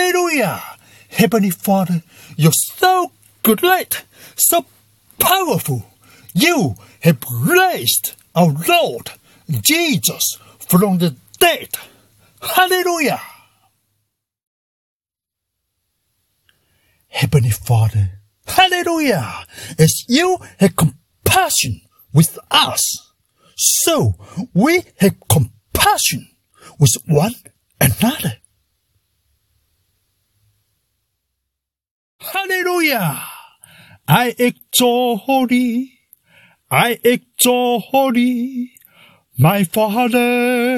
Hallelujah! Heavenly Father, you're so good light, so powerful. You have raised our Lord Jesus from the dead. Hallelujah! Heavenly Father, hallelujah! As you have compassion with us, so we have compassion with one another. Hallelujah! I exalt thee, I exalt thee, my Father,